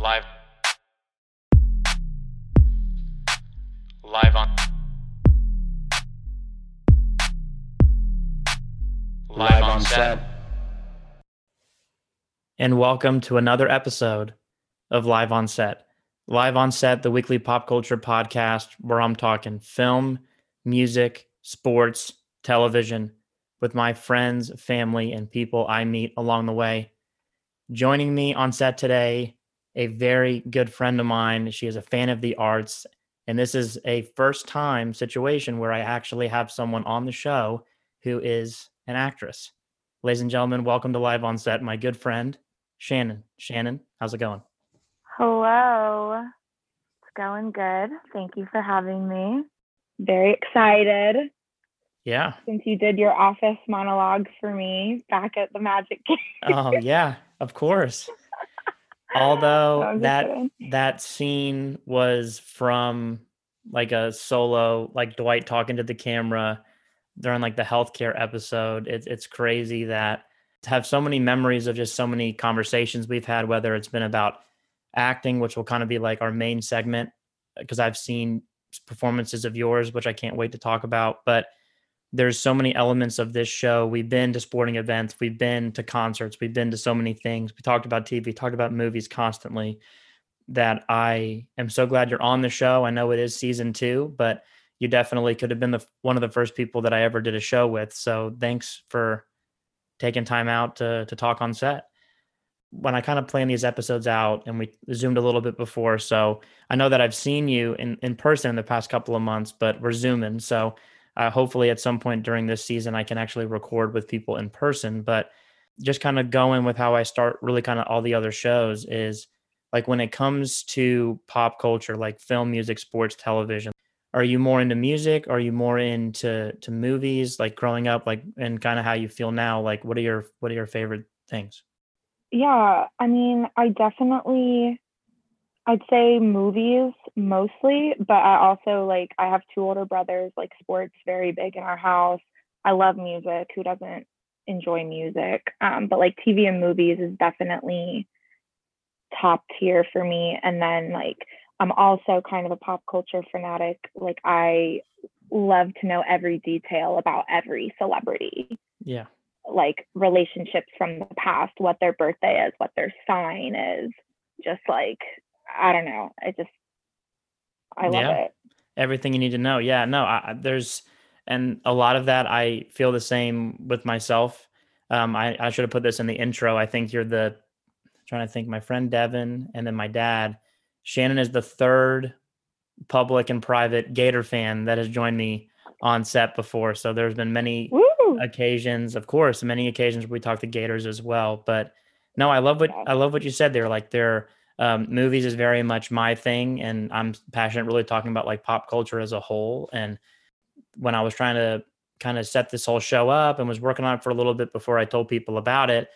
Live. Live on. Live, on set. and welcome to another episode of Live on Set. Live on Set, the weekly pop culture podcast where I'm talking film, music, sports, television with my friends, family, and people I meet along the way. Joining me on set today, a very good friend of mine. She is a fan of the arts, and this is a first time situation where I actually have someone on the show who is an actress. Ladies and gentlemen, welcome to Live on Set, my good friend, Shannon. Shannon, how's it going? Hello. It's going good. Thank you for having me. Very excited Yeah. since you did your office monologue for me back at the Magic game. Oh, yeah, of course. Although that kidding. that scene was from like a solo, like Dwight talking to the camera during like the healthcare episode. It's it's crazy that to have so many memories of just so many conversations we've had, whether it's been about acting, which will kind of be like our main segment, because I've seen performances of yours, which I can't wait to talk about. But there's so many elements of this show. We've been to sporting events, we've been to concerts, we've been to so many things. We talked about TV, talked about movies constantly. That I am so glad you're on the show. I know it is season two, but you definitely could have been the one of the first people that I ever did a show with. So thanks for taking time out to to talk on set. When I kind of plan these episodes out, and we zoomed a little bit before, so I know that I've seen you in in person in the past couple of months, but we're zooming. So uh, hopefully, at some point during this season, I can actually record with people in person. But just kind of going with how I start really kind of all the other shows is like when it comes to pop culture, like film, music, sports, television. Are you more into music? Are you more into to movies? Like growing up, like and kind of how you feel now. Like what are your what are your favorite things? Yeah, I mean, I definitely I'd say movies mostly, but I also like I have two older brothers, like sports very big in our house. I love music. Who doesn't enjoy music? Um, but like TV and movies is definitely top tier for me. And then like I'm also kind of a pop culture fanatic. Like I love to know every detail about every celebrity Yeah, like relationships from the past, what their birthday is, what their sign is. Just like I don't know. I just I love Yeah. it. everything you need to know. Yeah, no, I, there's and a lot of that I feel the same with myself. Um, I, I should have put this in the intro. I think you're the trying to think. My friend Devin and then my dad. Shannon is the third public and private Gator fan that has joined me on set before. So there's been many Woo! occasions, of course, many occasions where we talk to Gators as well. But no, I love what. I love what you said there. Like their um, movies is very much my thing, and I'm passionate really talking about like pop culture as a whole. And when I was trying to kind of set this whole show up and was working on it for a little bit before I told people about it,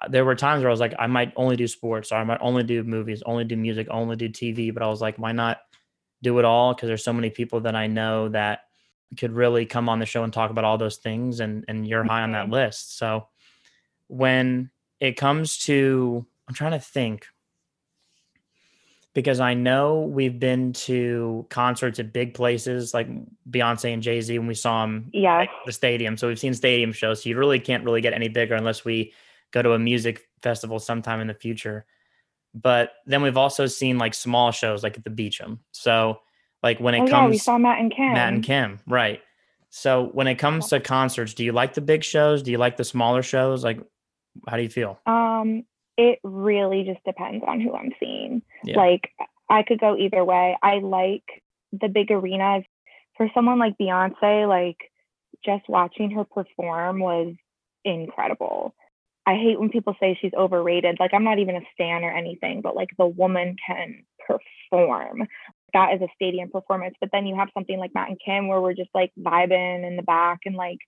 uh, there were times where I was like, I might only do sports, or I might only do movies, only do music, only do TV. But I was like, why not do it all? Because there's so many people that I know that could really come on the show and talk about all those things and and you're high on that Mhm. list so when it comes to i'm trying to think because i know we've been to concerts at big places like beyonce and jay-z when we saw them Yes. the stadium so we've seen stadium shows so you really can't really get any bigger unless we go to a music festival sometime in the future but then we've also seen like small shows like at the beacham so like when it Oh comes yeah, we saw Matt and Kim. Matt and Kim, right. So when it comes to concerts, do you like the big shows? Do you like the smaller shows? Like how do you feel? Um, it really just depends on who I'm seeing. Yeah. Like I could go either way. I like the big arenas. For someone like Beyonce, like just watching her perform was incredible. I hate when people say she's overrated. Like I'm not even a stan or anything, but like the woman can perform. That is a stadium performance. But then you have something like Matt and Kim where we're just like vibing in the back and like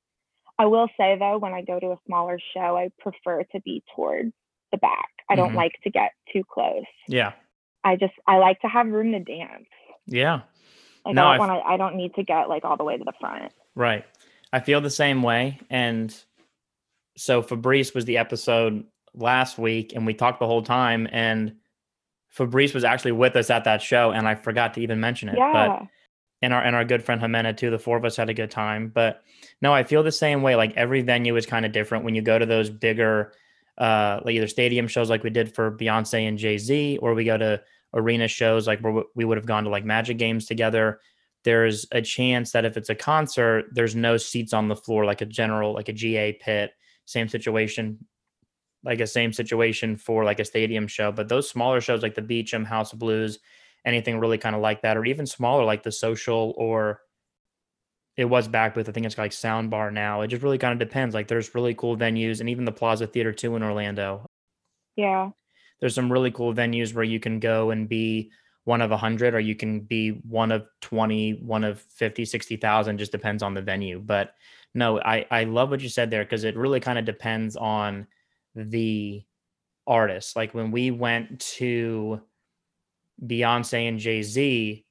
I will say though, when I go to a smaller show, I prefer to be towards the back. I don't Mhm. like to get too close. Yeah. I just I like to have room to dance. Yeah. Like No, I I don't want to. I don't need to get like all the way to the front. Right. I feel the same way. And so Fabrice was the episode last week and we talked the whole time and Fabrice was actually with us at that show, and I forgot to even mention it. Yeah. But and our and our good friend Jimena too. The four of us had a good time. But no, I feel the same way. Like every venue is kind of different when you go to those bigger, uh, like either stadium shows like we did for Beyonce and Jay Z, or we go to arena shows like where we would have gone to like Magic games together. There's a chance that if it's a concert, there's no seats on the floor, like a general, like a GA pit. Same situation, like a same situation for like a stadium show. But those smaller shows like the Beacham House of Blues, anything really kind of like that, or even smaller like the social or it was back with I think it's like Soundbar now. It just really kind of depends. Like there's really cool venues and even the Plaza Theater too in Orlando. Yeah. There's some really cool venues where you can go and be one of a hundred or you can be one of 20, one of 50, 60,000, just depends on the venue. But no, I, I love what you said there because it really kind of depends on the artist. Like when we went to Beyonce and Jay Z,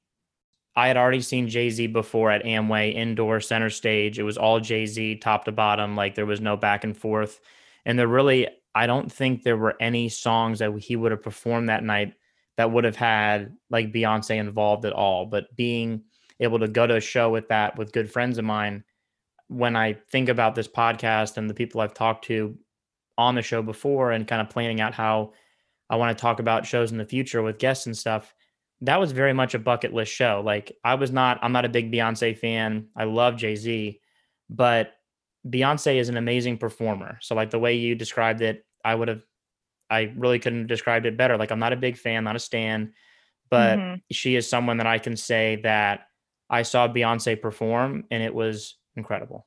I had already seen Jay Z before at Amway indoor center stage. It was all Jay Z top to bottom. Like there was no back and forth. And there really, I don't think there were any songs that he would have performed that night that would have had like Beyonce involved at all. But being able to go to a show with that with good friends of mine, when I think about this podcast and the people I've talked to on the show before and kind of planning out how I want to talk about shows in the future with guests and stuff, that was very much a bucket list show. Like I was not, I'm not a big Beyonce fan. I love Jay Z, but Beyonce is an amazing performer. So like the way you described it, I would have, I really couldn't have described it better. Like I'm not a big fan, not a stan, but Mhm. she is someone that I can say that I saw Beyonce perform and it was incredible.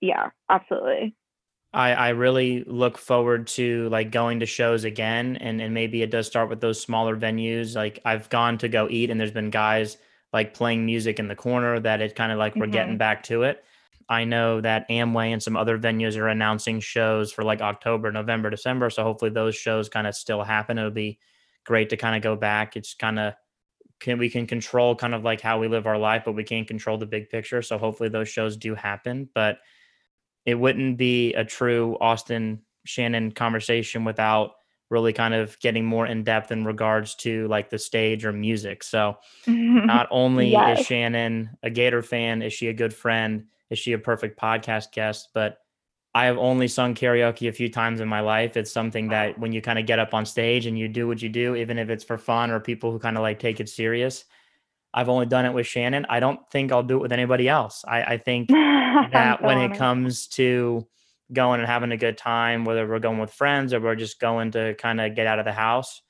Yeah, absolutely. I, I really look forward to like going to shows again and, and maybe it does start with those smaller venues. Like I've gone to go eat and there's been guys like playing music in the corner that it kind of like we're getting mm-hmm. back to it. I know that Amway and some other venues are announcing shows for like October, November, December. So hopefully those shows kind of still happen. It'll be great to kind of go back. It's kind of can we can control kind of like how we live our life, but we can't control the big picture. So hopefully those shows do happen. But it wouldn't be a true Austin Shannon conversation without really kind of getting more in depth in regards to like the stage or music. So not only Yes. is Shannon a Gator fan, is she a good friend? Is she a perfect podcast guest? But I have only sung karaoke a few times in my life. It's something that when you kind of get up on stage and you do what you do, even if it's for fun or people who kind of like take it serious. I've only done it with Shannon. I don't think I'll do it with anybody else. I, I think that when it comes to going and having a good time, whether we're going with friends or we're just going to kind of get out of the house,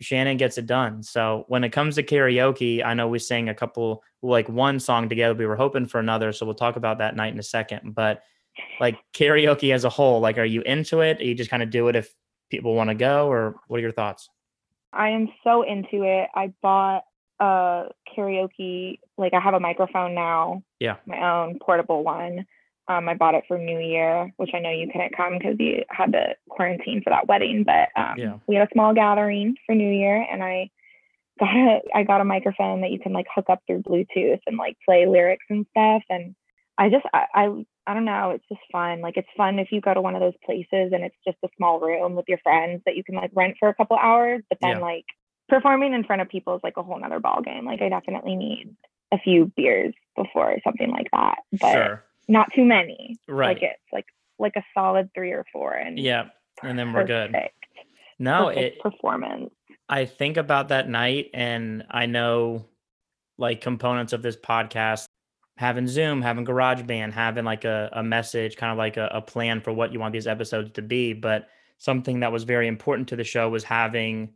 Shannon gets it done. So when it comes to karaoke, I know we sang a couple, like one song together. We were hoping for another. So we'll talk about that night in a second. But like karaoke as a whole, like, are you into it? Or you just kind of do it if people want to go, or what are your thoughts? I am so into it. I bought a karaoke, like I have a microphone now. Yeah. My own portable one. Um, I bought it for New Year, which I know you couldn't come because you had to quarantine for that wedding. But um, Yeah. we had a small gathering for New Year, and I got a I got a microphone that you can like hook up through Bluetooth and like play lyrics and stuff. And I just I, I I don't know, it's just fun. Like it's fun if you go to one of those places and it's just a small room with your friends that you can like rent for a couple hours, but then Yeah. like performing in front of people is like a whole nother ball game. Like I definitely need a few beers before something like that. But sure. not too many. Right. Like it's like like a solid three or four and yeah. And then we're good. perfect, No, perfect it, performance. I think about that night and I know like components of this podcast having Zoom, having GarageBand, having like a, a message, kind of like a, a plan for what you want these episodes to be. But something that was very important to the show was having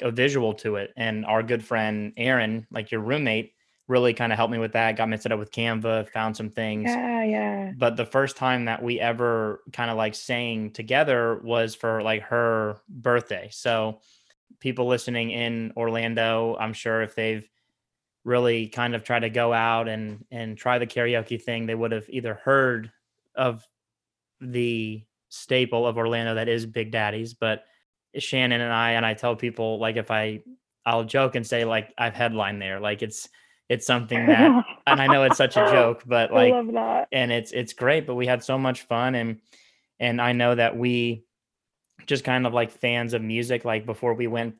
a visual to it. And our good friend Aaron, like your roommate, really kind of helped me with that, got me set up with Canva, found some things Yeah, yeah. but the first time that we ever kind of like sang together was for like her birthday. So people listening in Orlando, I'm sure if they've really kind of tried to go out and and try the karaoke thing, they would have either heard of the staple of Orlando that is Big Daddy's, but Shannon and I and I tell people like if I I'll joke and say like I've headlined there, like it's it's something that and I know it's such a joke, but like I love that. and it's it's great but we had so much fun and and i know that we just kind of like fans of music like before we went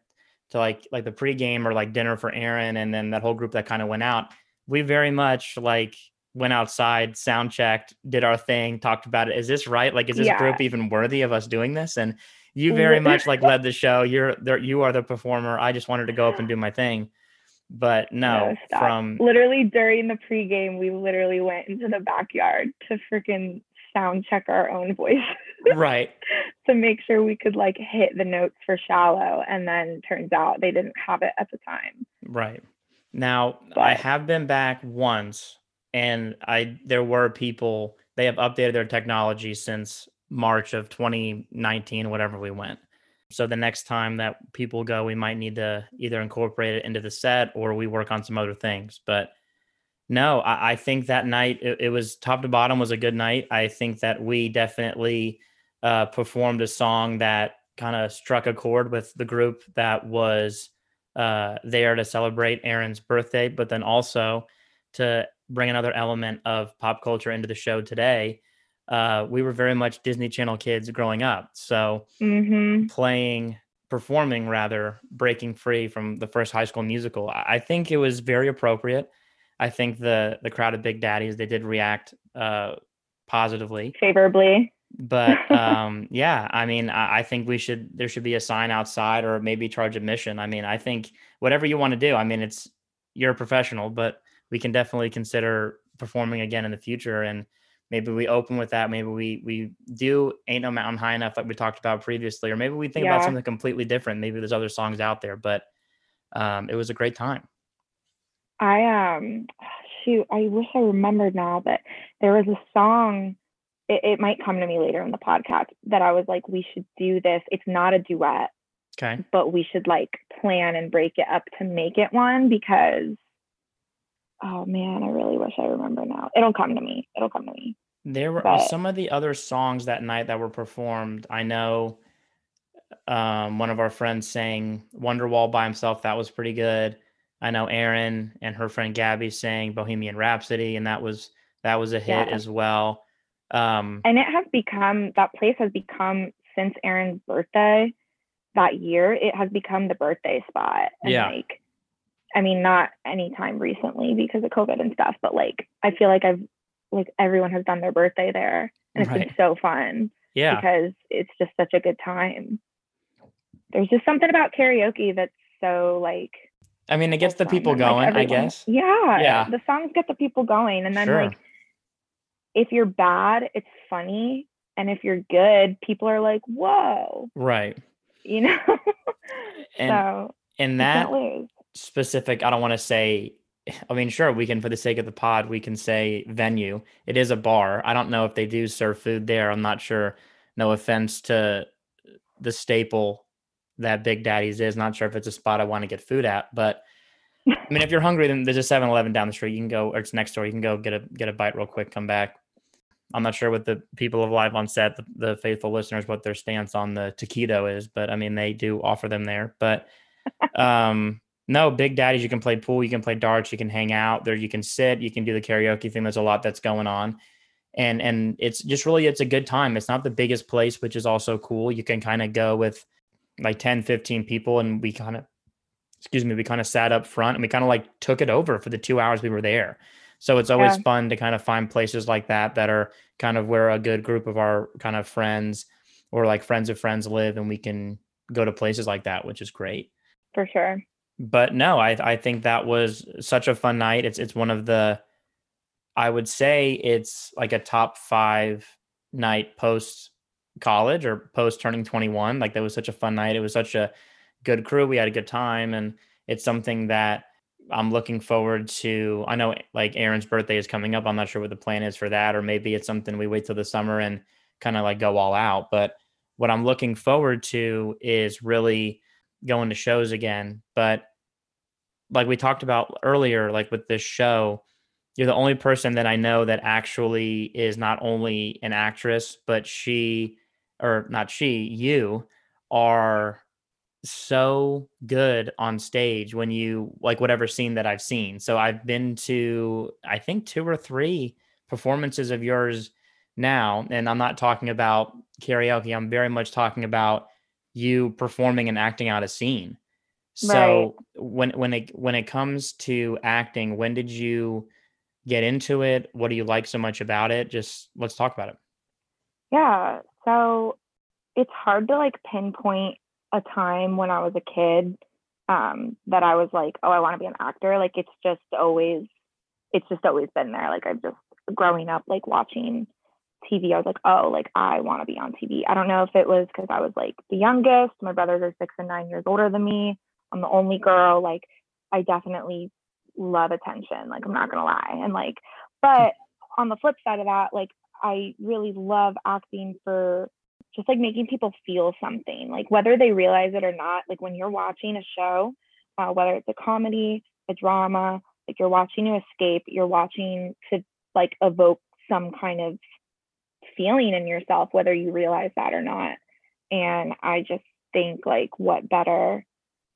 to like like the pregame or like dinner for Aaron and then that whole group that kind of went out, we very much like went outside, sound checked, did our thing, talked about it. Is this right? Like, is this Yeah. group even worthy of us doing this? And you very much like led the show. You're there. You are the performer. I just wanted to go up and do my thing. But no, stop. from literally during the pregame, we literally went into the backyard to freaking sound check our own voice right. to make sure we could like hit the notes for shallow. And then turns out they didn't have it at the time. Right. Now, I have been back once and I there were people they have updated their technology since March of 2019 whatever we went. So the next time that people go we might need to either incorporate it into the set or we work on some other things. But no, I, I think that night it, it was top to bottom was a good night. I think that we definitely uh, performed a song that kind of struck a chord with the group that was uh, there to celebrate Aaron's birthday, but then also to bring another element of pop culture into the show today. Uh, we were very much Disney Channel kids growing up. So Mm-hmm. playing, performing rather, breaking free from the first high school musical, I think it was very appropriate. I think the the crowd of Big Daddy's they did react uh, positively Favorably. but um yeah i mean I, I think we should there should be a sign outside or maybe charge admission i mean i think whatever you want to do i mean it's you're a professional but we can definitely consider performing again in the future and maybe we open with that maybe we we do ain't no mountain high enough like we talked about previously or maybe we think about something completely different maybe there's other songs out there but um it was a great time I um shoot, I wish I remembered now, but there was a song. It, it might come to me later in the podcast that I was like, we should do this. It's not a duet, okay but we should like plan and break it up to make it one because oh man, I really wish I remember now. It'll come to me. It'll come to me. There were But- some of the other songs that night that were performed. I know um, one of our friends sang Wonderwall by himself. That was pretty good. I know Erin and her friend Gabby sang Bohemian Rhapsody, and that was that was a hit Yeah. as well. Um, And it has become that place has become since Aaron's birthday that year, it has become the birthday spot. And Yeah. like I mean, not anytime recently because of COVID and stuff, but like I feel like I've like everyone has done their birthday there. And it's Right. been so fun yeah, because it's just such a good time. There's just something about karaoke that's so like I mean, it gets the people and, like, going. I guess. Yeah. Yeah. The songs get the people going. And then Sure. like if you're bad, it's funny. And if you're good, people are like, whoa, Right. you know? And so and that. Specific i don't want to say i mean sure we can for the sake of the pod we can say venue. It is a bar. I don't know if they do serve food there. I'm not sure. No offense to the staple that big daddy's is. Not sure if it's a spot i want to get food at but i mean if you're hungry then there's a 7-eleven down the street. You can go or it's next door. You can go get a get a bite real quick come back. I'm not sure what the people of live on set the, the faithful listeners what their stance on the taquito is but i mean they do offer them there. But um no big daddy's you can play pool you can play darts you can hang out there you can sit you can do the karaoke thing there's a lot that's going on. And and it's just really it's a good time. It's not the biggest place which is also cool. You can kind of go with like 10 15 people and we kind of excuse me we kind of sat up front and we kind of like took it over for the two hours we were there. So it's always Yeah. fun to kind of find places like that that are kind of where a good group of our kind of friends or like friends of friends live and we can go to places like that which is great. For sure. But no, I I think that was such a fun night. It's it's one of the I would say it's like a top five night post college or post turning 21. Like that was such a fun night. It was such a good crew. We had a good time. And it's something that I'm looking forward to. I know like Aaron's birthday is coming up. I'm not sure what the plan is for that, or maybe it's something we wait till the summer and kind of like go all out. But what I'm looking forward to is really going to shows again. But like we talked about earlier, like with this show, you're the only person that I know that actually is not only an actress, but she, or not she, you are so good on stage when you like whatever scene that I've seen. So I've been to, I think, two or three performances of yours now. And I'm not talking about karaoke, I'm very much talking about you performing and acting out a scene. So when when it when it comes to acting, when did you get into it? What do you like so much about it? Just let's talk about it. Yeah. So it's hard to like pinpoint a time when I was a kid um, that I was like, oh, I want to be an actor. Like it's just always, it's just always been there. Like I've just growing up, like watching TV, I was like, oh, like I want to be on TV. I don't know if it was because I was like the youngest. My brothers are six and nine years older than me. I'm the only girl. Like I definitely love attention. Like I'm not gonna lie. And like, but on the flip side of that, like I really love acting for just like making people feel something, like whether they realize it or not. Like when you're watching a show, uh, whether it's a comedy, a drama, like you're watching to escape, you're watching to like evoke some kind of feeling in yourself, whether you realize that or not. And I just think like what better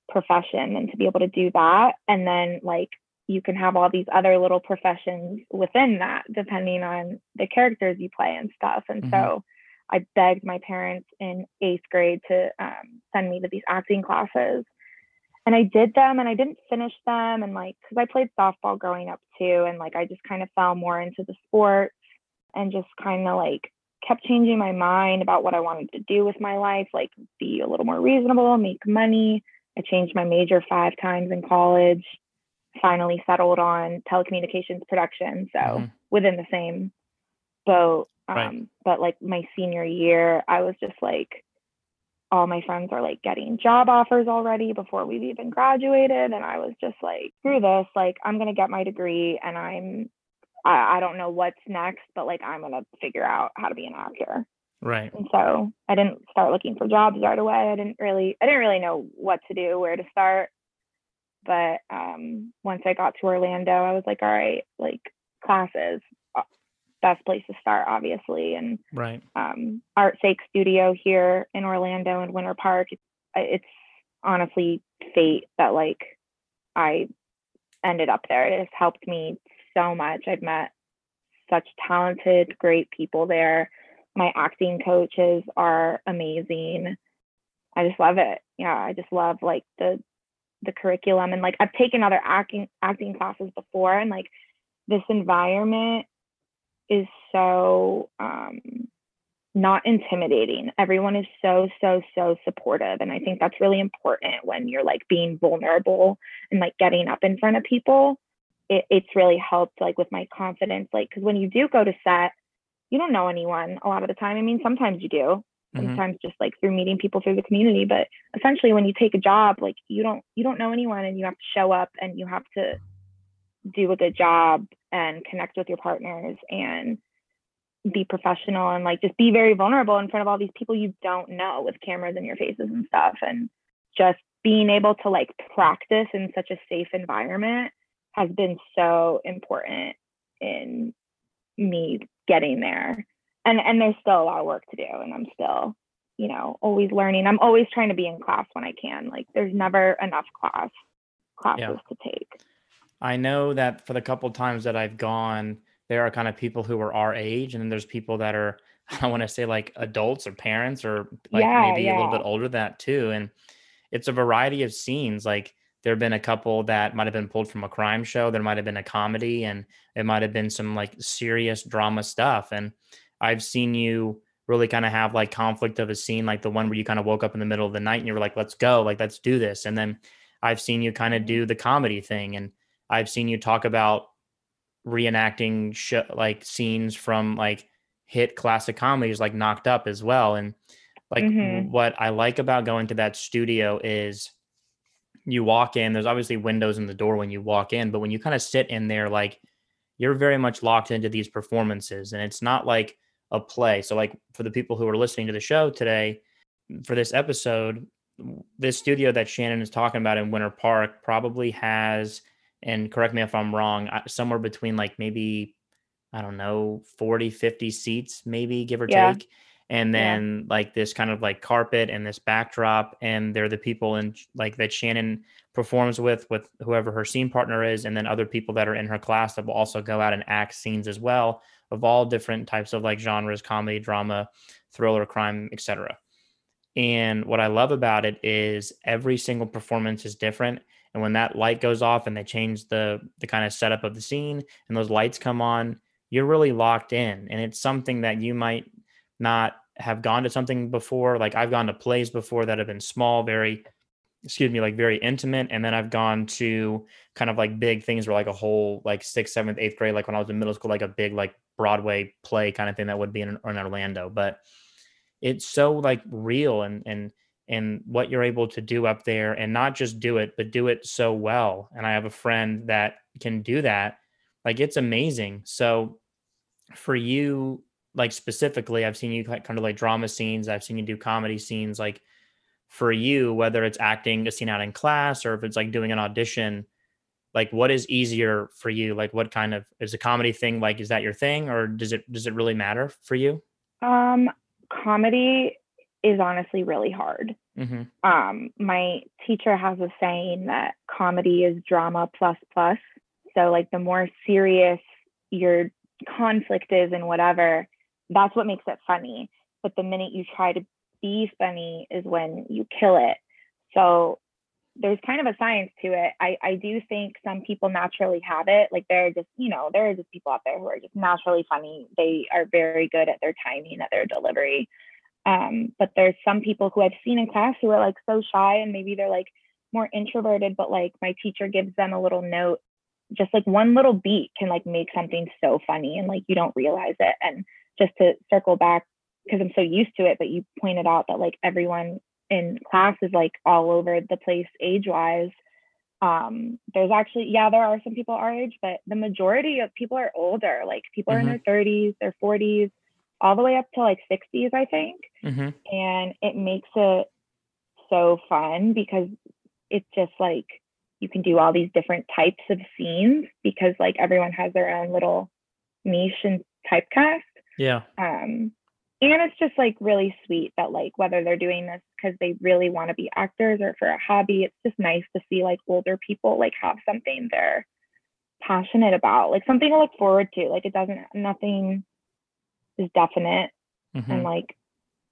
profession than to be able to do that. And then like you can have all these other little professions within that, depending on the characters you play and stuff. And mm-hmm. so I begged my parents in eighth grade to um, send me to these acting classes. And I did them and I didn't finish them. And like, cause I played softball growing up too. And like, I just kind of fell more into the sport and just kind of like kept changing my mind about what I wanted to do with my life, like be a little more reasonable, make money. I changed my major five times in college, finally settled on telecommunications production. So mm-hmm. within the same boat. Um, right. But like my senior year, I was just like, all my friends are like getting job offers already before we've even graduated. And I was just like, screw this. Like, I'm going to get my degree and I'm, I, I don't know what's next, but like, I'm to figure out how to be an actor. Right. And so I didn't start looking for jobs right away. I didn't really, I didn't really know what to do, where to start. But um, once I got to Orlando, I was like, all right, like classes, best place to start, obviously. And right, um, Art Sake Studio here in Orlando and Winter Park. It's, it's honestly fate that like I ended up there. It has helped me so much. I've met such talented, great people there. My acting coaches are amazing. I just love it. Yeah, I just love like the the curriculum and like I've taken other acting acting classes before and like this environment is so um, not intimidating. Everyone is so, so, so supportive. And I think that's really important when you're like being vulnerable and like getting up in front of people. It, it's really helped like with my confidence. Like, because when you do go to set, you don't know anyone a lot of the time. I mean, sometimes you do, mm-hmm. sometimes mm-hmm. just like through meeting people through the community. But essentially, when you take a job, like you don't you don't know anyone, and you have to show up and you have to do a good job and connect with your partners and be professional and like just be very vulnerable in front of all these people you don't know with cameras in your faces and stuff and just being able to like practice in such a safe environment has been so important in me getting there and and there's still a lot of work to do and i'm still you know always learning i'm always trying to be in class when i can like there's never enough class classes yeah. to take I know that for the couple times that I've gone, there are kind of people who are our age, and then there's people that are I don't want to say like adults or parents or like yeah, maybe yeah. a little bit older than that too. And it's a variety of scenes. Like there have been a couple that might have been pulled from a crime show. There might have been a comedy, and it might have been some like serious drama stuff. And I've seen you really kind of have like conflict of a scene, like the one where you kind of woke up in the middle of the night and you were like, "Let's go, like let's do this." And then I've seen you kind of do the comedy thing and I've seen you talk about reenacting sh- like scenes from like hit classic comedies like Knocked Up as well. And like mm-hmm. what I like about going to that studio is you walk in, there's obviously windows in the door when you walk in, but when you kind of sit in there, like you're very much locked into these performances and it's not like a play. So like for the people who are listening to the show today, for this episode, this studio that Shannon is talking about in Winter Park probably has and correct me if I'm wrong, uh, somewhere between like maybe, I don't know, 40, 50 seats, maybe give or yeah. take. And then yeah. like this kind of like carpet and this backdrop. And they're the people in like that Shannon performs with, with whoever her scene partner is. And then other people that are in her class that will also go out and act scenes as well of all different types of like genres, comedy, drama, thriller, crime, etc. And what I love about it is every single performance is different. And when that light goes off and they change the the kind of setup of the scene and those lights come on, you're really locked in. And it's something that you might not have gone to something before. Like I've gone to plays before that have been small, very excuse me, like very intimate. And then I've gone to kind of like big things where like a whole like sixth, seventh, eighth grade, like when I was in middle school, like a big like Broadway play kind of thing that would be in, in Orlando. But it's so like real and and and what you're able to do up there and not just do it but do it so well and i have a friend that can do that like it's amazing so for you like specifically i've seen you kind of like drama scenes i've seen you do comedy scenes like for you whether it's acting a scene out in class or if it's like doing an audition like what is easier for you like what kind of is a comedy thing like is that your thing or does it does it really matter for you um comedy is honestly really hard. mm-hmm. Um, my teacher has a saying that comedy is drama plus plus. So like the more serious your conflict is and whatever, that's what makes it funny. But the minute you try to be funny is when you kill it. So there's kind of a science to it. I, I do think some people naturally have it. Like there are just, you know, there are just people out there who are just naturally funny. They are very good at their timing, at their delivery. Um, but there's some people who I've seen in class who are like so shy and maybe they're like more introverted, but like my teacher gives them a little note, just like one little beat can like make something so funny and like you don't realize it. And just to circle back, because I'm so used to it, but you pointed out that like everyone in class is like all over the place age wise. Um, there's actually, yeah, there are some people our age, but the majority of people are older. Like people mm-hmm. are in their 30s, their 40s, all the way up to like 60s, I think. Mm-hmm. And it makes it so fun because it's just like you can do all these different types of scenes because like everyone has their own little niche and typecast. Yeah. Um, and it's just like really sweet that like whether they're doing this because they really want to be actors or for a hobby it's just nice to see like older people like have something they're passionate about like something to look forward to like it doesn't nothing is definite mm-hmm. and like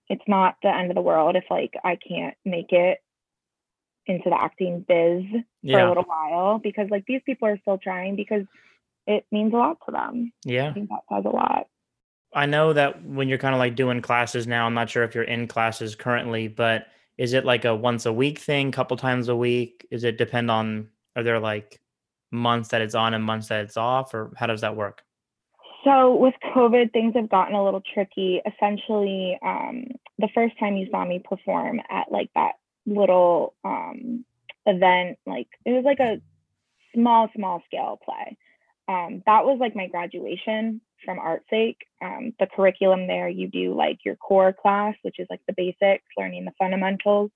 it's not the end of the world if like i can't make it into the acting biz yeah. for a little while because like these people are still trying because it means a lot to them yeah i think that says a lot I know that when you're kind of like doing classes now, I'm not sure if you're in classes currently, but is it like a once a week thing, couple times a week? Is it depend on are there like months that it's on and months that it's off or how does that work? So with COVID, things have gotten a little tricky. Essentially, um, the first time you saw me perform at like that little um, event, like it was like a small, small scale play. Um, that was like my graduation from ArtSake. Um, the curriculum there, you do like your core class, which is like the basics, learning the fundamentals.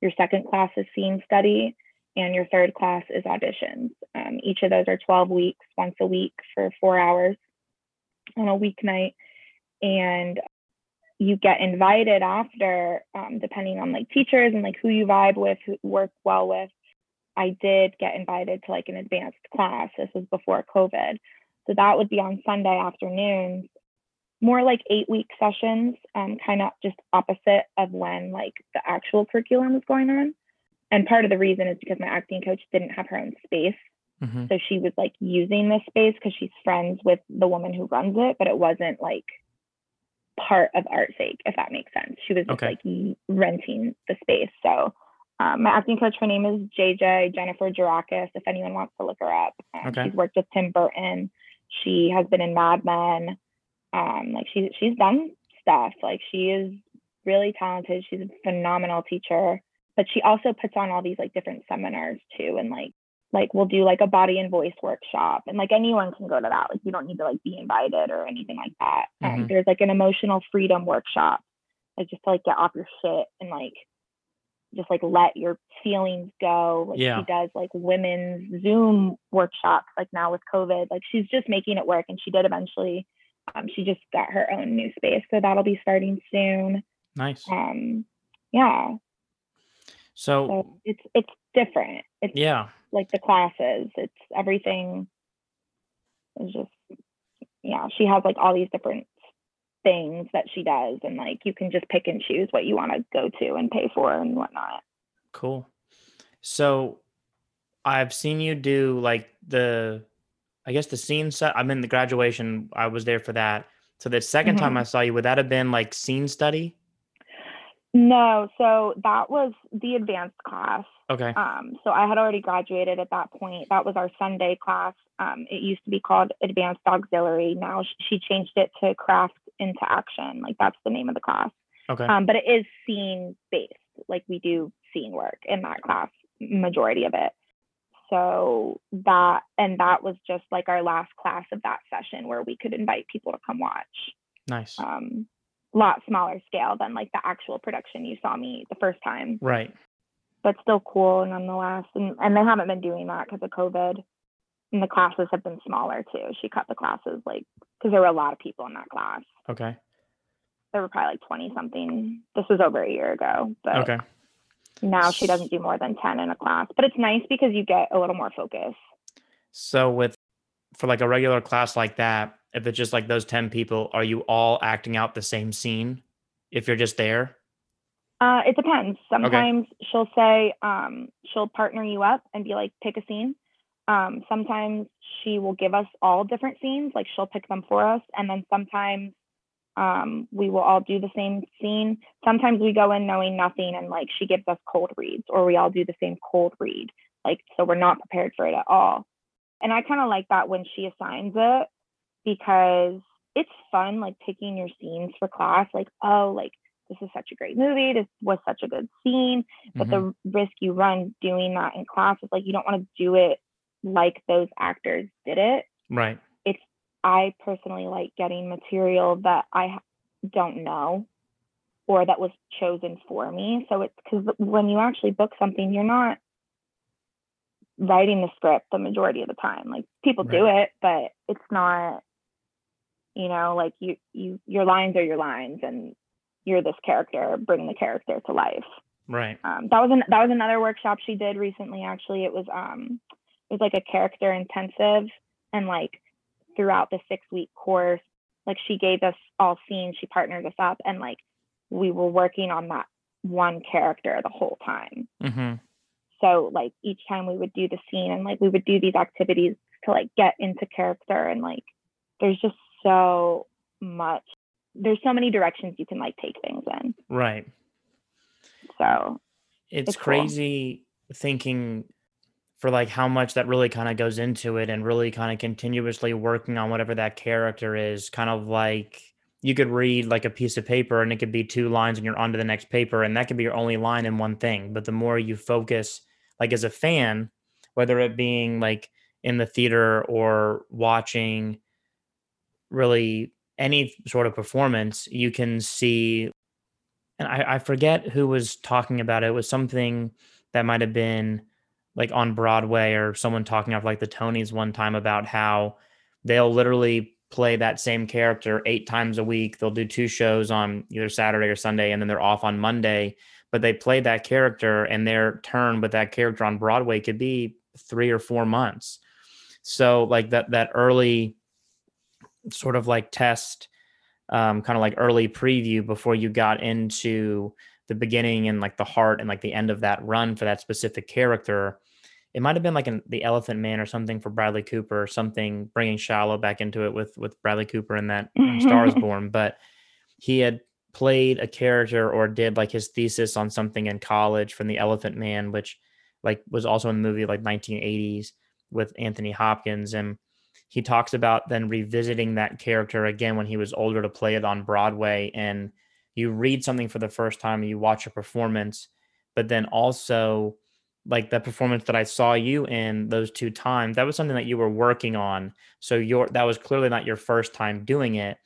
Your second class is scene study, and your third class is auditions. Um, each of those are 12 weeks, once a week for four hours on a weeknight. And you get invited after, um, depending on like teachers and like who you vibe with, who work well with. I did get invited to like an advanced class. This was before COVID. So that would be on Sunday afternoons, more like eight week sessions, um, kind of just opposite of when like the actual curriculum was going on. And part of the reason is because my acting coach didn't have her own space. Mm-hmm. So she was like using this space because she's friends with the woman who runs it, but it wasn't like part of Art ArtSake, if that makes sense. She was just okay. like renting the space. So um, my acting coach, her name is JJ Jennifer Jurakis. If anyone wants to look her up, um, okay. she's worked with Tim Burton. She has been in Mad Men. Um, like she she's done stuff. Like she is really talented. She's a phenomenal teacher. But she also puts on all these like different seminars too, and like like we'll do like a body and voice workshop, and like anyone can go to that. Like you don't need to like be invited or anything like that. Um, Mhm. there's like an emotional freedom workshop, like just to like get off your shit and like just like let your feelings go. Like Yeah. she does like women's Zoom workshops, like now with COVID. Like she's just making it work and she did eventually. Um, she just got her own new space. So that'll be starting soon. Nice. Um, yeah. So So it's it's different. It's yeah. like the classes. It's everything is just yeah, she has like all these different things that she does and like you can just pick and choose what you want to go to and pay for and whatnot Cool. So I've seen you do like the, I guess the scene set. I'm in the graduation. I was there for that. So the 2nd time Mhm. I saw you, would that have been like scene study? no so that was the advanced class Okay. um, so i had already graduated at that point that was our sunday class um, it used to be called advanced auxiliary now she changed it to craft into action. Like that's the name of the class. Okay. um, but it is scene based like we do scene work in that class majority of it. So that and that was just like our last class of that session where we could invite people to come watch. Nice. um lot smaller scale than like the actual production you saw me the first time. Right. but still cool nonetheless. And and they haven't been doing that because of covid. And the classes have been smaller too. She cut the classes like because there were a lot of people in that class Okay. there were probably like 20 something this was over a year ago but Okay. now she doesn't do more than 10 in a class but it's nice because you get a little more focus So with, for like a regular class like that, if it's just like those 10 people, are you all acting out the same scene if you're just there? uh, it depends sometimes she'll say um, she'll partner you up and be like pick a scene um, sometimes she will give us all different scenes like she'll pick them for us and then sometimes um, we will all do the same scene sometimes we go in knowing nothing and like she gives us cold reads or we all do the same cold read like so we're not prepared for it at all and i kind of like that when she assigns it because it's fun like picking your scenes for class like oh like this is such a great movie this was such a good scene but Mhm. the risk you run doing that in class is like you don't want to do it like those actors did it right. I personally like getting material that i don't know or that was chosen for me so it's because when you actually book something you're not writing the script the majority of the time like people do it but it's not you know like you you your lines are your lines and you're this character bring the character to life Right. um, that was an, that was another workshop she did recently. Actually, it was um, it was like a character intensive, and like throughout the six week course, like she gave us all scenes. She partnered us up, and like we were working on that one character the whole time. Mm-hmm. So like each time we would do the scene, and like we would do these activities to like get into character, and like there's just so much. There's so many directions you can like take things in. Right. So it's It's cool. crazy thinking for like how much that really kind of goes into it and really kind of continuously working on whatever that character is kind of like you could read like a piece of paper and it could be two lines and you're on to the next paper and that could be your only line in one thing but the more you focus like as a fan whether it being like in the theater or watching really any sort of performance you can see and I, I forget who was talking about it. It was something that might have been like on Broadway or someone talking off like the Tonys one time about how they'll literally play that same character eight times a week. They'll do two shows on either Saturday or Sunday, and then they're off on Monday. But they play that character, and their turn with that character on Broadway could be three or four months. So like that that early sort of like test um, kind of like early preview before you got into the beginning and like the heart and like the end of that run for that specific character. It might have been like an, the Elephant Man or something for Bradley Cooper, or something bringing Shallow back into it with with Bradley Cooper and that um, Star is Born. But he had played a character or did like his thesis on something in college from the Elephant Man, which like was also in the movie like 1980s with Anthony Hopkins and he talks about then revisiting that character again when he was older to play it on Broadway. And you read something for the first time, you watch a performance, but then also like the performance that I saw you in those two times, that was something that you were working on. So your that was clearly not your first time doing it.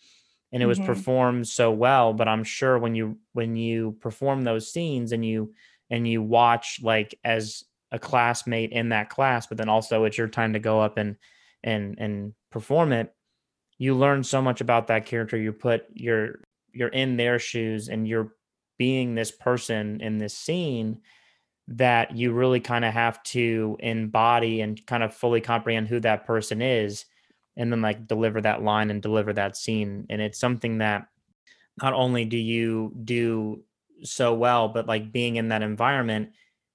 And it was Mhm. performed so well. But I'm sure when you when you perform those scenes and you and you watch like as a classmate in that class, but then also it's your time to go up and and and perform it you learn so much about that character you put you're you're in their shoes and you're being this person in this scene that you really kind of have to embody and kind of fully comprehend who that person is and then like deliver that line and deliver that scene. And it's something that not only do you do so well, but like being in that environment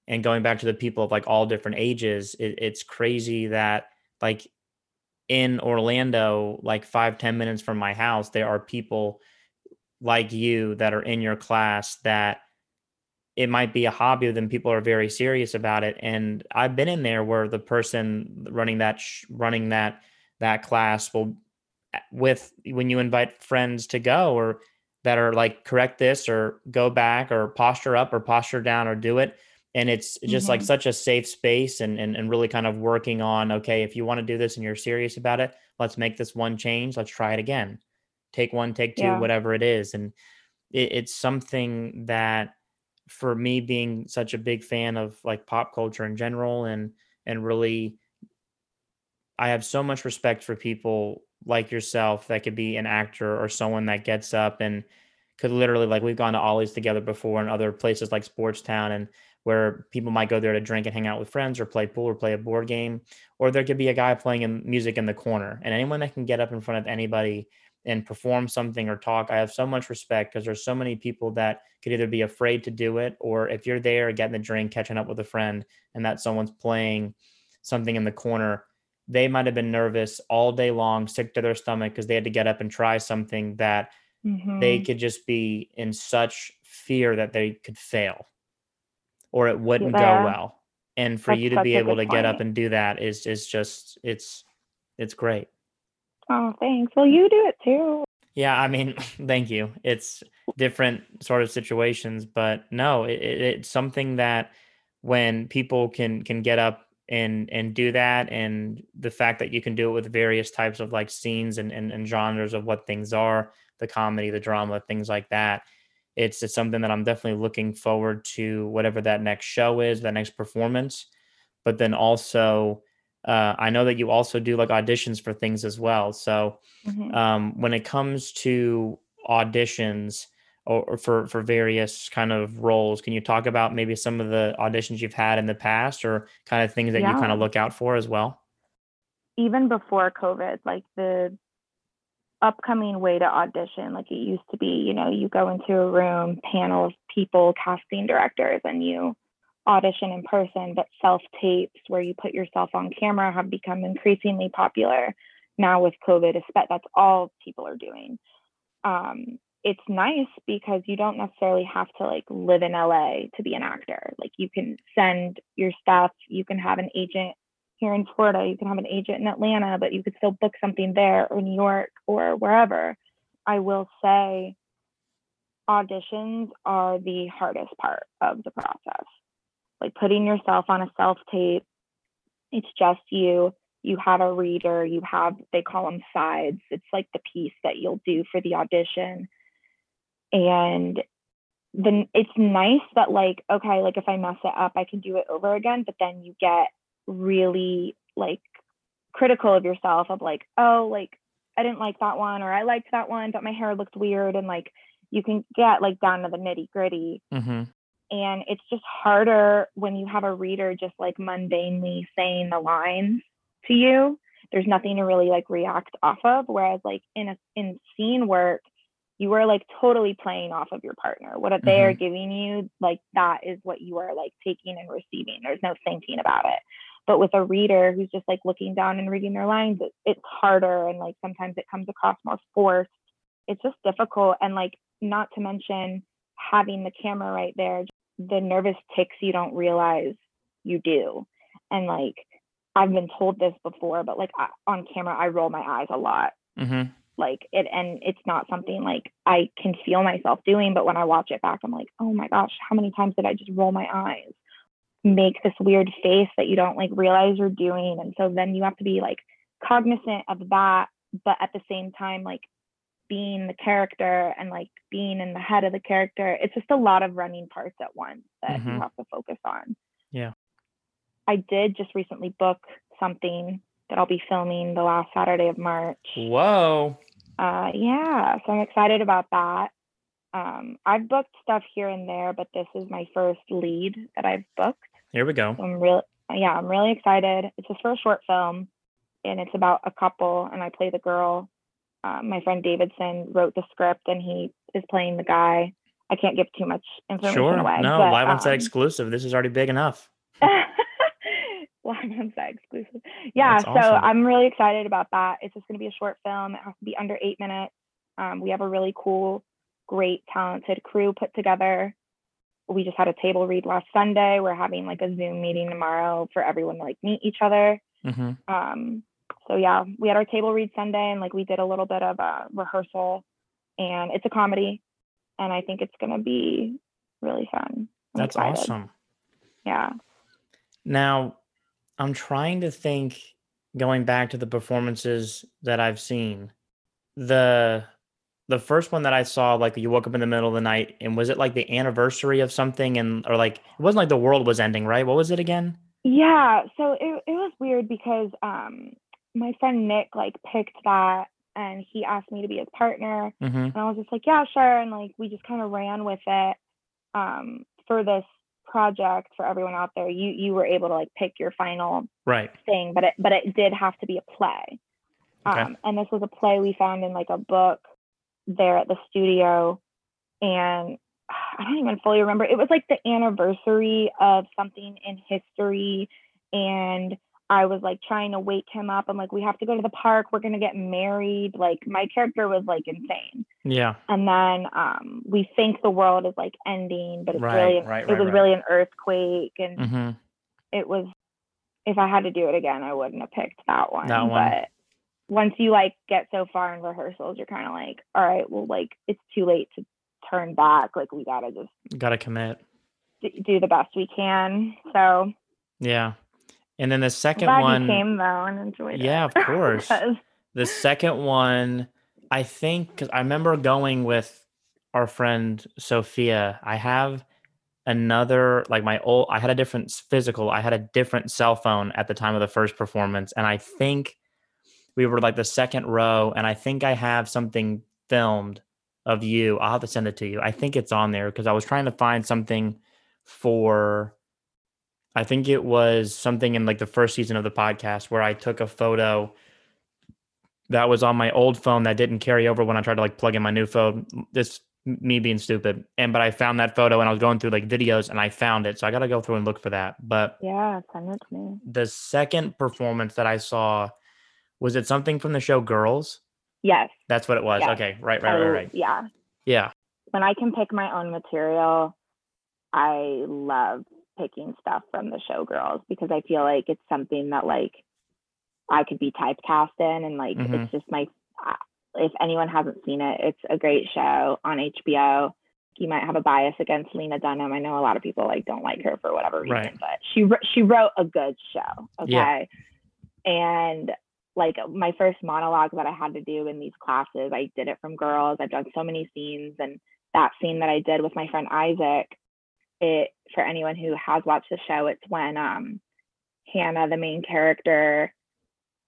and going back to the people of like all different ages, it, it's crazy that like in Orlando, like five ten minutes from my house, there are people like you that are in your class that it might be a hobby then people are very serious about it and i've been in there where the person running that sh- running that that class will with when you invite friends to go or that are like correct this or go back or posture up or posture down or do it and it's just mm-hmm. like such a safe space and, and and really kind of working on okay if you want to do this and you're serious about it let's make this one change let's try it again take one take two yeah. whatever it is and it, it's something that for me being such a big fan of like pop culture in general and and really I have so much respect for people like yourself that could be an actor or someone that gets up and could literally like we've gone to Ollie's together before and other places like Sports Town and where people might go there to drink and hang out with friends or play pool or play a board game or there could be a guy playing music in the corner and anyone that can get up in front of anybody and perform something or talk, I have so much respect because there's so many people that could either be afraid to do it or if you're there getting the drink, catching up with a friend, and that someone's playing something in the corner, they might have been nervous all day long, sick to their stomach because they had to get up and try something that mm-hmm. they could just be in such fear that they could fail or it wouldn't yeah. go well. And for That's you to be able to point. get up and do that is is just it's it's great. Oh, thanks. Well, you do it too. Yeah, I mean, thank you. It's different sort of situations, but no, it, it, it's something that when people can can get up and and do that, and the fact that you can do it with various types of like scenes and and, and genres of what things are, the comedy, the drama, things like that. It's it's something that I'm definitely looking forward to whatever that next show is, that next performance, but then also uh, I know that you also do like auditions for things as well. So mm-hmm. um, when it comes to auditions or, or, for for various kind of roles, can you talk about maybe some of the auditions you've had in the past or kind of things that yeah. you kind of look out for as well? Even before COVID, like the upcoming way to audition, like it used to be, you know, you go into a room, panel of people, casting directors, and you audition in person, but self tapes where you put yourself on camera have become increasingly popular now with COVID. That's all people are doing. Um, it's nice because you don't necessarily have to like live in LA to be an actor. Like you can send your stuff, you can have an agent here in Florida, you can have an agent in Atlanta, but you could still book something there or New York or wherever. I will say auditions are the hardest part of the process like putting yourself on a self tape. It's just you. You have a reader. You have, they call them sides. It's like the piece that you'll do for the audition. And then it's nice that, like, okay, like if I mess it up, I can do it over again. But then you get really like critical of yourself of like, oh, like I didn't like that one or I liked that one, but my hair looked weird. And like you can get like down to the nitty gritty. Mm-hmm and it's just harder when you have a reader just like mundanely saying the lines to you. There's nothing to really like react off of. Whereas like in a in scene work you are like totally playing off of your partner. What they are mm-hmm. giving you like that is what you are like taking and receiving. There's no thinking about it. But with a reader who's just like looking down and reading their lines it, it's harder and like sometimes it comes across more forced. It's just difficult. And like not to mention having the camera right there the nervous ticks you don't realize you do. And like, I've been told this before, but like I, on camera, I roll my eyes a lot. Mm-hmm. Like it, and it's not something like I can feel myself doing, but when I watch it back, I'm like, oh my gosh, how many times did I just roll my eyes? Make this weird face that you don't like realize you're doing. And so then you have to be like cognizant of that, but at the same time, like being the character and like being in the head of the character. It's just a lot of running parts at once that mm-hmm. you have to focus on. Yeah. I did just recently book something that I'll be filming the last Saturday of March. Whoa. Uh, yeah, so I'm excited about that. Um, I've booked stuff here and there, but this is my first lead that I've booked. Here we go. So I'm real, yeah, I'm really excited. It's a first short film, and it's about a couple, and I play the girl uh, my friend Davidson wrote the script and he is playing the guy. I can't give too much information Sure. away. No, but, live on set um, exclusive. This is already big enough. live on set exclusive. Yeah, That's so awesome. I'm really excited about that. It's just going to be a short film. It has to be under eight minutes. Um, we have a really cool, great, talented crew put together. We just had a table read last Sunday. We're having like a Zoom meeting tomorrow for everyone to like meet each other. hmm Um, so yeah, we had our table read Sunday and like we did a little bit of a rehearsal and it's a comedy and I think it's gonna be really fun. I'm That's excited. awesome. Yeah. Now, I'm trying to think going back to the performances that I've seen. The the first one that I saw, like you woke up in the middle of the night, and was it like the anniversary of something, and or like it wasn't like the world was ending, right? What was it again? Yeah. So it it was weird because um my friend Nick like picked that and he asked me to be his partner Mm-hmm. and I was just like, yeah, sure. And like we just kind of ran with it um for this project for everyone out there. You you were able to like pick your final Right. thing, but it but it did have to be a play. Okay. Um, and this was a play we found in like a book there at the studio, and I don't even fully remember. It was like the anniversary of something in history, and I was like trying to wake him up. I'm like, we have to go to the park. We're gonna get married. Like my character was like insane. Yeah. And then um, we think the world is like ending, but it's Right, really right, it right, was really an earthquake, and Mm-hmm. it was if I had to do it again, I wouldn't have picked that one. That one. But once you like get so far in rehearsals, you're kind of like, all right, well, like it's too late to turn back. Like we gotta just Got to commit. d- do the best we can. So Yeah. And then the second glad one. you came though and enjoyed it. Yeah, of course. The second one, I think, because I remember going with our friend Sophia. I have another, like my old, I had a different physical, I had a different cell phone at the time of the first performance. And I think we were like the second row. And I think I have something filmed of you. I'll have to send it to you. I think it's on there because I was trying to find something for. I think it was something in like the first season of the podcast where I took a photo that was on my old phone that didn't carry over when I tried to like plug in my new phone. This me being stupid. And but I found that photo and I was going through like videos and I found it. So I got to go through and look for that. But yeah, send it to me. the second performance that I saw was it something from the show Girls? Yes. That's what it was. Yes. Okay, right, right, right, right. Yeah. Yeah, When I can pick my own material, I love picking stuff from the show Girls because I feel like it's something that like I could be typecast in and like Mhm. it's just my if anyone hasn't seen it, it's a great show on HBO. You might have a bias against Lena Dunham. I know a lot of people like don't like her for whatever reason, Right. but she she wrote a good show. Okay. Yeah. And like my first monologue that I had to do in these classes, I did it from girls. I've done so many scenes and that scene that I did with my friend Isaac, it for anyone who has watched the show, it's when um Hannah, the main character,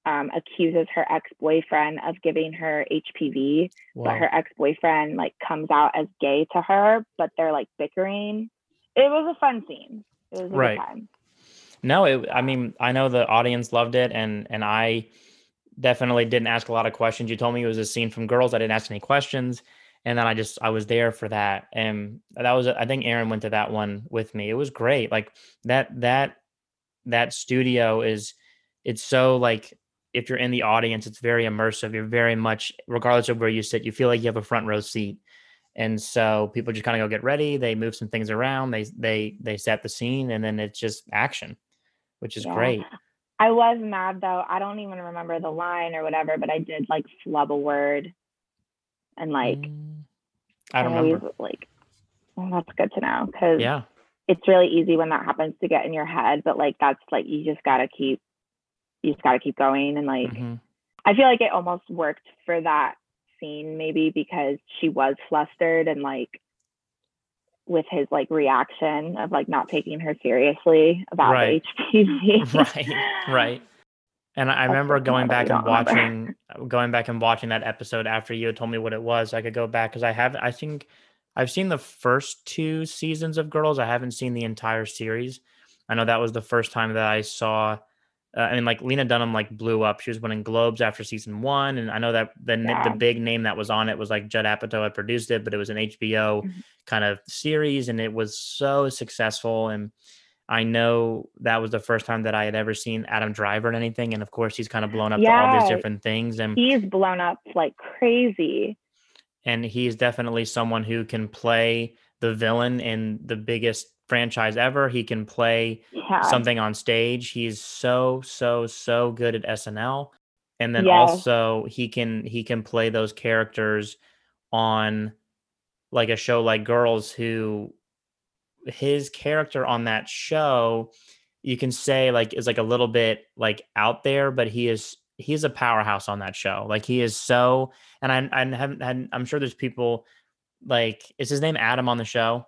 um, accuses her ex-boyfriend of giving her HPV, but her ex-boyfriend like comes out as gay to her, but they're like bickering. It was a fun scene. It was Right. No, it, I mean, I know the audience loved it, and and I definitely didn't ask a lot of questions. You told me it was a scene from Girls. I didn't ask any questions, and then I just I was there for that, and that was I think Aaron went to that one with me. It was great. Like that that that studio is it's so like if you're in the audience, it's very immersive. You're very much regardless of where you sit, you feel like you have a front row seat. And so people just kind of go get ready. They move some things around. They they they set the scene, and then it's just action, which is Yeah. great. I was mad though. I don't even remember the line or whatever, but I did like flub a word and like Mm, I don't remember. like well, that's good to know because Yeah, it's really easy when that happens to get in your head, but like that's like you just gotta keep you just gotta keep going and like mhm. I feel like it almost worked for that scene maybe because she was flustered and like with his like reaction of like not taking her seriously about Right. the HPV. right, right. And I That's remember going back and don't remember. watching, going back and watching that episode after you had told me what it was. I could go back because I haven't. I think I've seen the first two seasons of Girls. I haven't seen the entire series. I know that was the first time that I saw uh, I mean, like Lena Dunham like blew up. She was winning Globes after season one, and I know that the Yeah. the big name that was on it was like Judd Apatow had produced it, but it was an HBO Mhm. kind of series, and it was so successful. And I know that was the first time that I had ever seen Adam Driver in anything, and of course he's kind of blown up to all these different things, and He's blown up like crazy. and he's definitely someone who can play the villain in the biggest franchise ever. He can play Yeah. something on stage. He's so so so good at SNL. And then Yes. also he can he can play those characters on like a show like Girls who his character on that show you can say like is like a little bit like out there but he is he's a powerhouse on that show. Like he is so and I I haven't had I'm sure there's people like is his name Adam on the show?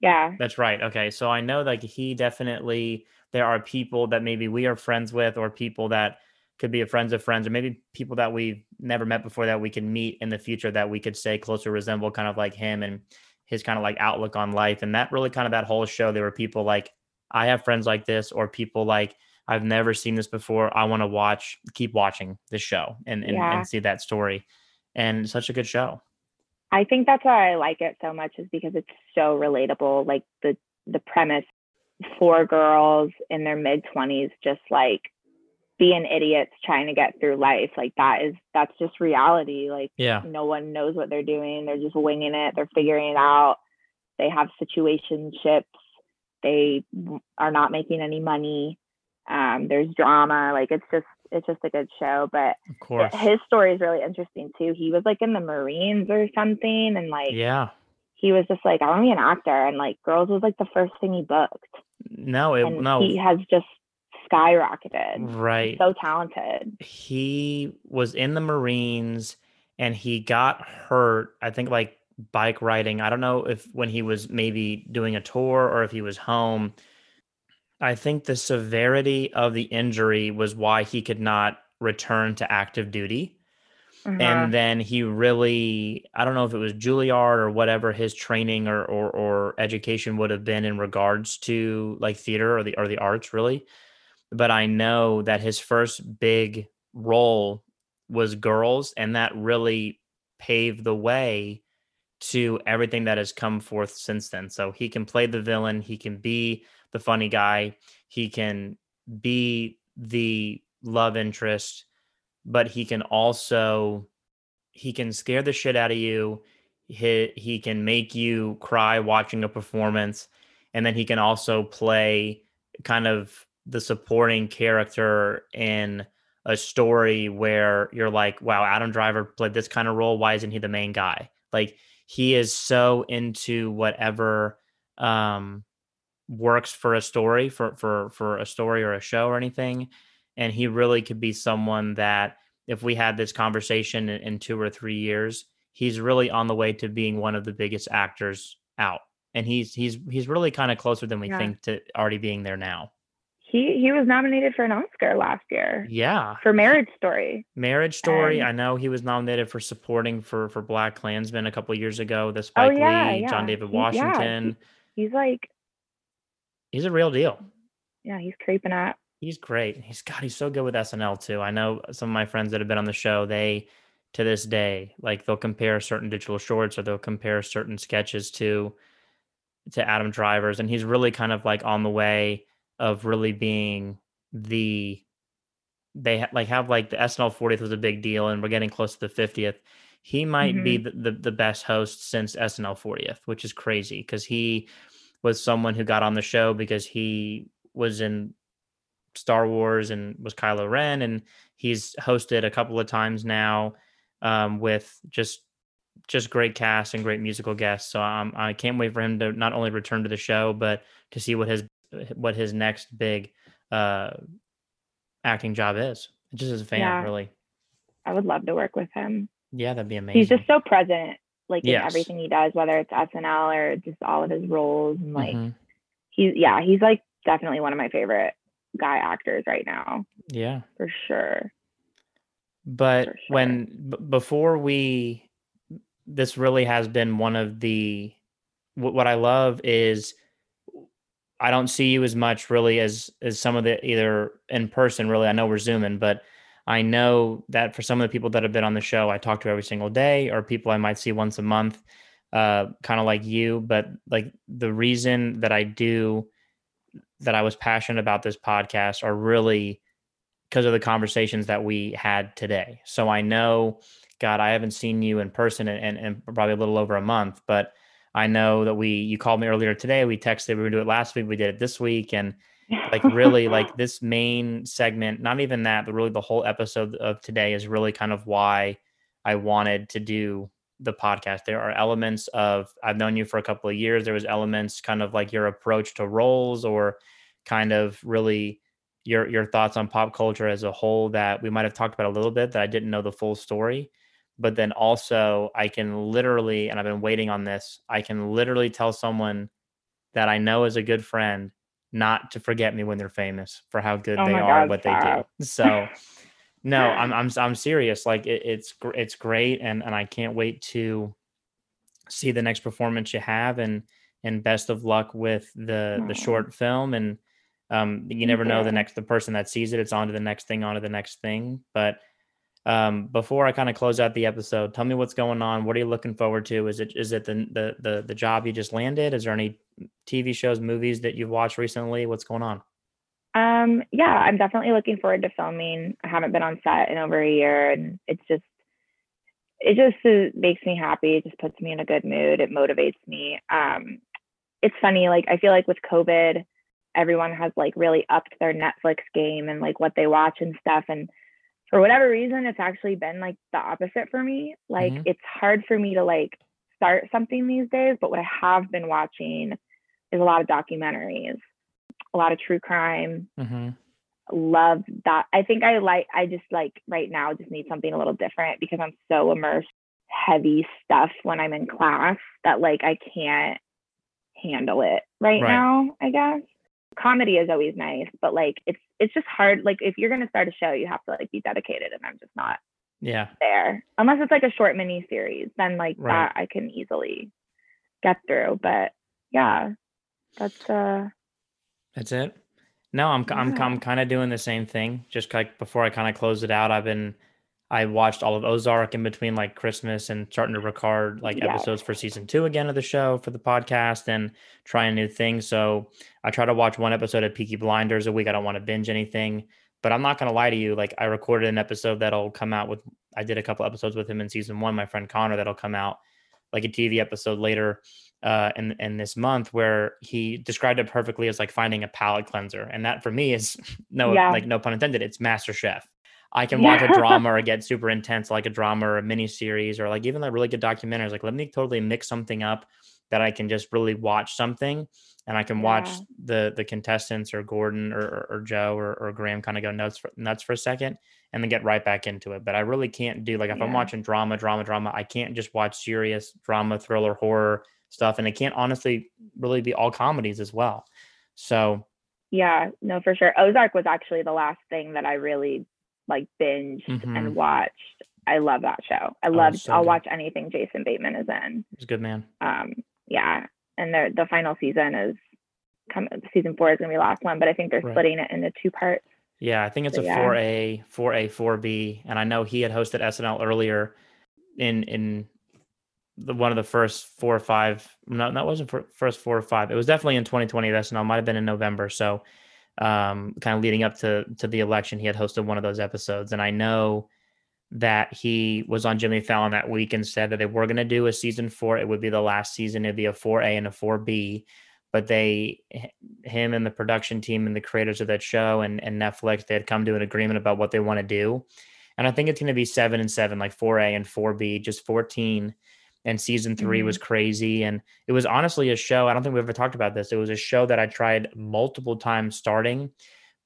Yeah. That's right. Okay. So I know like he definitely there are people that maybe we are friends with or people that could be a friends of friends or maybe people that we've never met before that we can meet in the future that we could say closer resemble kind of like him and his kind of like outlook on life and that really kind of that whole show there were people like I have friends like this or people like I've never seen this before I want to watch keep watching this show and and, Yeah. and see that story and such a good show. I think that's why I like it so much is because it's so relatable. Like the the premise, four girls in their mid twenties, just like being idiots trying to get through life. Like that is that's just reality. Like Yeah. no one knows what they're doing. They're just winging it. They're figuring it out. They have situationships. They are not making any money. Um, there's drama. Like it's just it's just a good show. But Of course. his story is really interesting too. He was like in the Marines or something, and like Yeah. he was just like, I want to be an actor, and like Girls was like the first thing he booked, No, it and no he has just skyrocketed. right. So talented. he was in the Marines and he got hurt. I think like bike riding. I don't know if when he was maybe doing a tour or if he was home. I think the severity of the injury was why he could not return to active duty. Uh-huh. And then he really, I don't know if it was Juilliard or whatever his training or, or, or education would have been in regards to like theater or the, or the arts really. But I know that his first big role was girls and that really paved the way to everything that has come forth since then. So he can play the villain, he can be the funny guy, he can be the love interest, but he can also he can scare the shit out of you. He he can make you cry watching a performance and then he can also play kind of the supporting character in a story where you're like, wow, Adam Driver played this kind of role. Why isn't he the main guy? Like he is so into whatever um works for a story for for for a story or a show or anything and he really could be someone that if we had this conversation in, in two or three years he's really on the way to being one of the biggest actors out and he's he's he's really kind of closer than we Yeah. think to already being there now he he was nominated for an Oscar last year yeah for Marriage Story. marriage story Um, i know he was nominated for supporting for for black klansman a couple years ago the spike Oh, yeah, lee john yeah. david He- yeah, he- washington He's like, he's a real deal yeah, he's creeping up. He's great. He's God, he's so good with SNL too. I know some of my friends that have been on the show, they to this day, like they'll compare certain digital shorts or they'll compare certain sketches to to Adam Driver's. And he's really kind of like on the way of really being the they ha- like have like the SNL 40th was a big deal and we're getting close to the 50th. He might be the, the, the best host since SNL 40th, which is crazy because he was someone who got on the show because he was in Star Wars and was Kylo Ren, and he's hosted a couple of times now um, with just just great cast and great musical guests. So um, I can't wait for him to not only return to the show, but to see what his what his next big uh, acting job is. Just as a fan, Yeah. really. I would love to work with him. Yeah, that'd be amazing. He's just so present, like in everything he does, whether it's SNL or just all of his roles. And like, Mhm. he's yeah, he's like definitely one of my favorite guy actors right now yeah. for sure. but For when b- before we this really has been one of the wh- what i love is I don't see you as much really as as some of the either in person. Really, I know we're zooming, but I know that for some of the people that have been on the show, I talk to every single day, or people I might see once a month, uh, kind of like you. But like the reason that I do that I was passionate about this podcast are really because of the conversations that we had today. So I know, God, I haven't seen you in person in, in, in probably a little over a month, but I know that we you called me earlier today. We texted, we were gonna do it last week, we did it this week, and like really like this main segment, not even that, but really the whole episode of today is really kind of why I wanted to do the podcast. There are elements of I've known you for a couple of years. There was elements kind of like your approach to roles or kind of really your your thoughts on pop culture as a whole that we might have talked about a little bit that I didn't know the full story but then also I can literally, and I've been waiting on this, I can literally tell someone that I know is a good friend not to forget me when they're famous for how good Oh they are, God, what they do. So, no, I'm I'm I'm serious. Like it, it's it's great, and and I can't wait to see the next performance you have, and and best of luck with the the short film, and um, you never know the next the person that sees it, it's on to the next thing, on to the next thing, but um, before I kind of close out the episode, tell me what's going on. What are you looking forward to? Is it is it the the the, the job you just landed? Is there any TV shows, movies that you've watched recently? What's going on? Um, yeah, I'm definitely looking forward to filming. I haven't been on set in over a year, and it's just, it just makes me happy. It just puts me in a good mood. It motivates me. Um, it's funny, like I feel like with COVID, everyone has like really upped their Netflix game and like what they watch and stuff. And for whatever reason, it's actually been like the opposite for me. Like Mhm. it's hard for me to like start something these days, but what I have been watching is a lot of documentaries, a lot of true crime. Mm-hmm. Love that. I think I like, I just like right now just need something a little different because I'm so immersed heavy stuff when I'm in class that like I can't handle it right, Right. now, I guess. Comedy is always nice, but like it's it's just hard. Like if you're gonna start a show, you have to like be dedicated and I'm just not Yeah. there. Unless it's like a short mini series, then like Right. that I can easily get through. But yeah, that's uh That's it. No, I'm I'm I'm kind of doing the same thing. Just like before I kind of close it out, I've been I watched all of Ozark in between like Christmas and starting to record like Yes. episodes for season two again of the show for the podcast and trying new things. So I try to watch one episode of Peaky Blinders a week. I don't want to binge anything, but I'm not gonna lie to you. Like I recorded an episode that'll come out with I did a couple episodes with him in season one, my friend Connor, that'll come out like a TV episode later uh, in in this month where he described it perfectly as like finding a palate cleanser, and that for me is no Yeah. like no pun intended. It's Master Chef. I can watch a drama or get super intense like a drama or a mini series or like even like really good documentaries. Like let me totally mix something up that I can just really watch something and I can watch Yeah. the the contestants or Gordon or, or, Joe or, or Graham kind of go nuts for, nuts for a second and then get right back into it. But I really can't do like if I'm watching drama, drama, drama, I can't just watch serious drama, thriller, horror stuff, and it can't honestly really be all comedies as well. So yeah, no, for sure. Ozark was actually the last thing that I really like binged Mhm. and watched. I love that show. I Oh, love. so I'll good. watch anything Jason Bateman is in. it's good, man. Um, yeah, and the the final season is come. Season four is gonna be the last one, but I think they're Right. splitting it into two parts. Yeah, I think it's So, a four A, four A, four B, and I know he had hosted SNL earlier in in the one of the first four or five. No, that wasn't for first four or five. It was definitely in 2020 at SNL. Might have been in November. So, um, kind of leading up to to the election, he had hosted one of those episodes, and I know that he was on Jimmy Fallon that week and said that they were going to do a season four. It would be the last season. It'd be a four A and a four B but they him and the production team and the creators of that show and, and netflix they had come to an agreement about what they want to do and i think it's going to be seven and seven like 4a and 4b just 14 and season 3 was mm-hmm. crazy and it was honestly a show i don't think we ever talked about this it was a show that i tried multiple times starting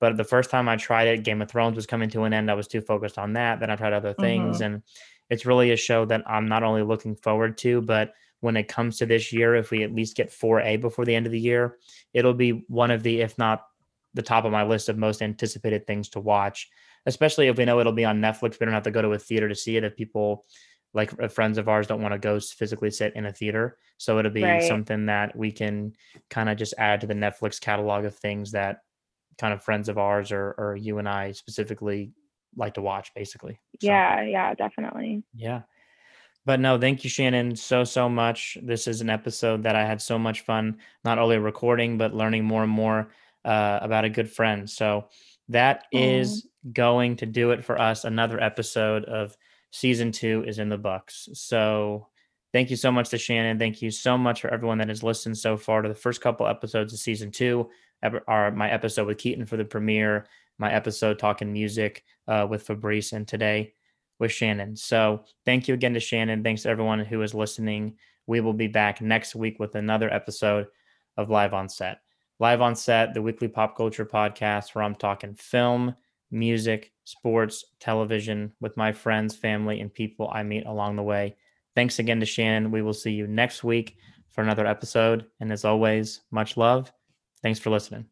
but the first time i tried it game of thrones was coming to an end i was too focused on that then i tried other things mm-hmm. and it's really a show that i'm not only looking forward to but when it comes to this year, if we at least get 4A before the end of the year, it'll be one of the, if not the top of my list of most anticipated things to watch, especially if we know it'll be on Netflix. We don't have to go to a theater to see it. If people like uh, friends of ours don't want to go physically sit in a theater. So it'll be Right. something that we can kind of just add to the Netflix catalog of things that kind of friends of ours or or you and I specifically like to watch, basically. So, Yeah, yeah, definitely. yeah. But no, thank you, Shannon, so, so much. This is an episode that I had so much fun, not only recording, but learning more and more uh, about a good friend. So that Aw. is going to do it for us. Another episode of season two is in the books. So thank you so much to Shannon. Thank you so much for everyone that has listened so far to the first couple episodes of season two, our, my episode with Keaton for the premiere, my episode talking music uh, with Fabrice, and today with Shannon. So thank you again to Shannon. Thanks to everyone who is listening. We will be back next week with another episode of Live on Set. Live on Set, the weekly pop culture podcast where I'm talking film, music, sports, television with my friends, family, and people I meet along the way. Thanks again to Shannon. We will see you next week for another episode. And as always, much love. Thanks for listening.